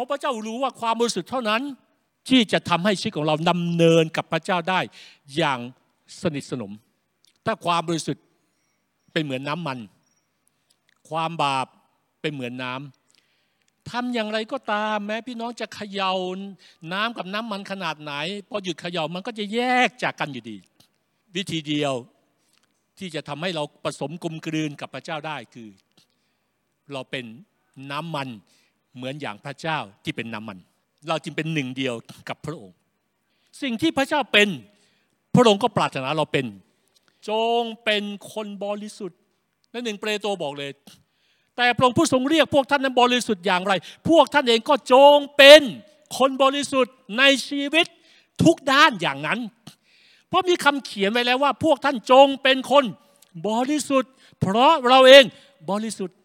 เพราะพระเจ้ารู้ว่าความบริสุทธิ์เท่านั้น ที่จะทำให้ชีวิตของเราดำเนินกับพระเจ้าได้อย่างสนิทสนม ถ้าความบริสุทธิ์เป็นเหมือนน้ำมัน ความบาปเป็นเหมือนน้ำทำอย่างไรก็ตามแม้พี่น้องจะเขย่าน้ำกับน้ำมันขนาดไหนพอหยุดเขย่ามันก็จะแยกจากกันอยู่ดี วิธีเดียวที่จะทำให้เราผสมกลมกลืนกับพระเจ้าได้คือ เราเป็นน้ำมัน เหมือนอย่างพระเจ้าที่เป็นน้ำมัน เราจึงเป็นหนึ่งเดียวกับพระองค์ สิ่งที่พระเจ้าเป็นพระองค์ก็ปรารถนาเราเป็น จงเป็นคนบริสุทธิ์และหนึ่งเปโตรบอกเลย แต่พระองค์ผู้ทรงเรียกพวกท่านนั้นบริสุทธิ์อย่างไร พวกท่านเองก็จงเป็นคนบริสุทธิ์ในชีวิตทุกด้านอย่างนั้น เพราะมีคำเขียนไว้แล้วว่า พวกท่านจงเป็นคนบริสุทธิ์ เพราะเราเองบริสุทธิ์